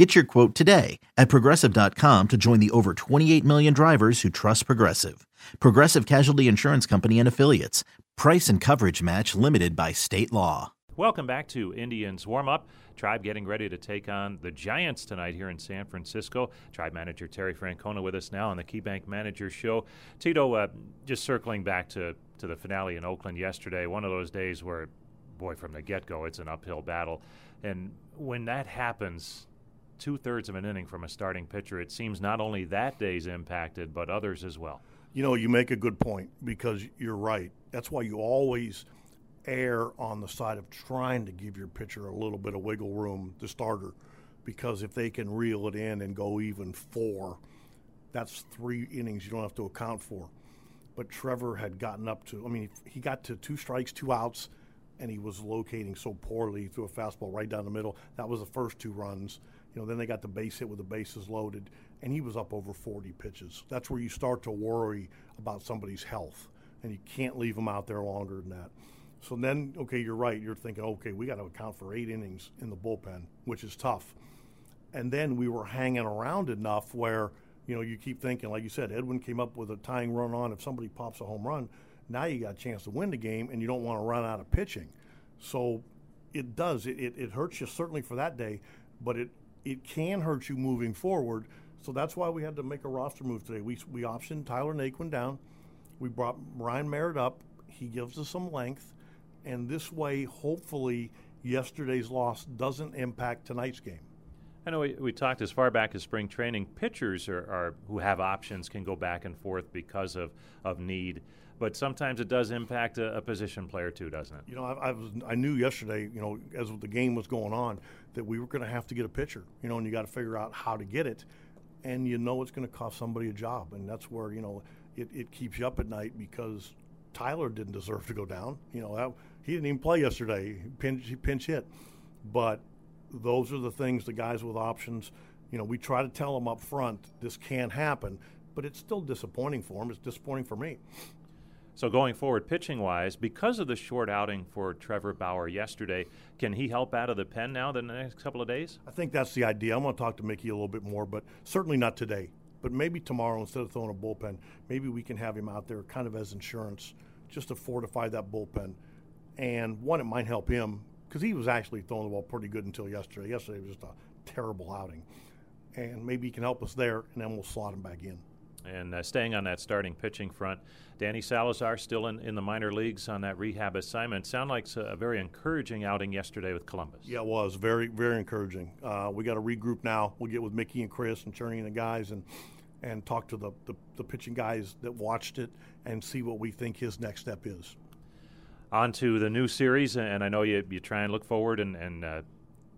Get your quote today at progressive.com to join the over 28 million drivers who trust Progressive. Progressive Casualty Insurance Company and Affiliates. Price and coverage match limited by state law. Welcome back to Indians Warm Up. Tribe getting ready to take on the Giants tonight here in San Francisco. Tribe manager Terry Francona with us now on the KeyBank Manager Show. Tito, uh, just circling back to, to the finale in Oakland yesterday, one of those days where, boy, from the get go, it's an uphill battle. And when that happens, two thirds of an inning from a starting pitcher, it seems not only that day's impacted, but others as well. You know, you make a good point because you're right. That's why you always err on the side of trying to give your pitcher a little bit of wiggle room, the starter, because if they can reel it in and go even four, that's three innings you don't have to account for. But Trevor had gotten up to, I mean, he got to two strikes, two outs, and he was locating so poorly through a fastball right down the middle. That was the first two runs. You know, then they got the base hit with the bases loaded, and he was up over 40 pitches. That's where you start to worry about somebody's health, and you can't leave them out there longer than that. So then, okay, you're right. You're thinking, okay, we got to account for eight innings in the bullpen, which is tough. And then we were hanging around enough where, you know, you keep thinking, like you said, Edwin came up with a tying run on. If somebody pops a home run, now you got a chance to win the game, and you don't want to run out of pitching. So it does. It, it, it hurts you certainly for that day, but it it can hurt you moving forward. So that's why we had to make a roster move today. We, we optioned Tyler Naquin down. We brought Ryan Merritt up. He gives us some length. And this way, hopefully, yesterday's loss doesn't impact tonight's game. I know we, we talked as far back as spring training. Pitchers are, are, who have options can go back and forth because of, of need but sometimes it does impact a, a, position player too, doesn't it? You know, I, I, was I knew yesterday, you know, as the game was going on, that we were going to have to get a pitcher. You know, and you got to figure out how to get it, and you know it's going to cost somebody a job, and that's where you know it, it keeps you up at night because Tyler didn't deserve to go down. You know, that, he didn't even play yesterday. Pinch, pinch hit, but those are the things the guys with options. You know, we try to tell them up front this can't happen, but it's still disappointing for them. It's disappointing for me. So going forward, pitching wise, because of the short outing for Trevor Bauer yesterday, can he help out of the pen now the next couple of days? I think that's the idea. I'm going to talk to Mickey a little bit more, but certainly not today. But maybe tomorrow, instead of throwing a bullpen, maybe we can have him out there kind of as insurance, just to fortify that bullpen. And one, it might help him because he was actually throwing the ball pretty good until yesterday. Yesterday was just a terrible outing. And maybe he can help us there, and then we'll slot him back in. And uh, staying on that starting pitching front, Danny Salazar still in, in the minor leagues on that rehab assignment. Sound like a very encouraging outing yesterday with Columbus. Yeah, it was very very encouraging. Uh, we got to regroup now. We'll get with Mickey and Chris and Cherney and the guys and and talk to the, the, the pitching guys that watched it and see what we think his next step is. On to the new series, and I know you, you try and look forward and, and uh,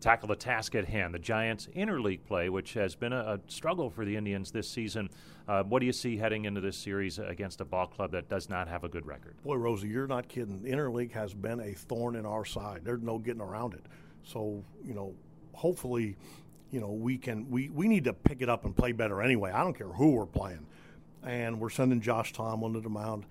tackle the task at hand, the Giants interleague play, which has been a, a struggle for the Indians this season. Uh, what do you see heading into this series against a ball club that does not have a good record? Boy, Rosie, you're not kidding. Interleague has been a thorn in our side. There's no getting around it. So, you know, hopefully, you know, we can we, we need to pick it up and play better anyway. I don't care who we're playing. And we're sending Josh Tomlin to the mound.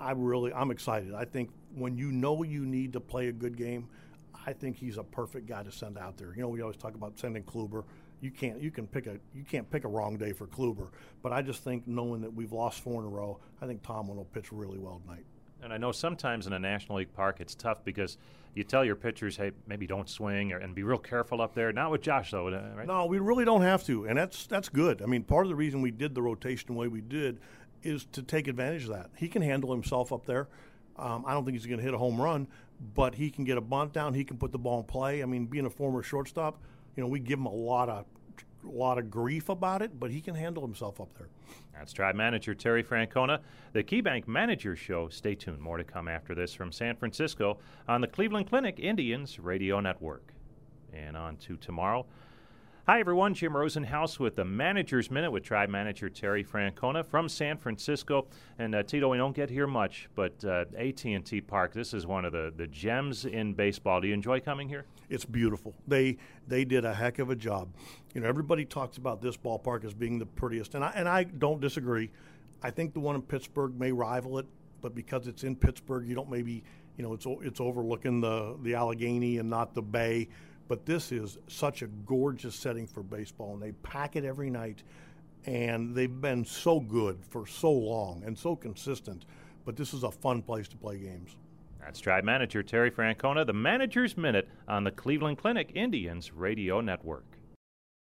I really I'm excited. I think when you know you need to play a good game – I think he's a perfect guy to send out there. You know, we always talk about sending Kluber. You can't you can pick a you can't pick a wrong day for Kluber. But I just think knowing that we've lost four in a row, I think Tomlin will pitch really well tonight. And I know sometimes in a National League park it's tough because you tell your pitchers, hey, maybe don't swing or, and be real careful up there. Not with Josh though, uh, right? No, we really don't have to, and that's that's good. I mean, part of the reason we did the rotation the way we did is to take advantage of that. He can handle himself up there. Um, I don't think he's going to hit a home run, but he can get a bunt down. He can put the ball in play. I mean, being a former shortstop, you know, we give him a lot of a lot of grief about it, but he can handle himself up there. That's Tribe Manager Terry Francona. The KeyBank Manager Show. Stay tuned. More to come after this from San Francisco on the Cleveland Clinic Indians Radio Network. And on to tomorrow. Hi, everyone. Jim Rosenhaus with the Manager's Minute with Tribe Manager Terry Francona from San Francisco. And uh, Tito, we don't get here much, but uh, AT&T Park, this is one of the, the gems in baseball. Do you enjoy coming here? It's beautiful. They they did a heck of a job. You know, everybody talks about this ballpark as being the prettiest, and I and I don't disagree. I think the one in Pittsburgh may rival it, but because it's in Pittsburgh, you don't maybe you know it's it's overlooking the the Allegheny and not the bay. But this is such a gorgeous setting for baseball, and they pack it every night. And they've been so good for so long and so consistent. But this is a fun place to play games. That's Tribe Manager Terry Francona, the Manager's Minute on the Cleveland Clinic Indians Radio Network.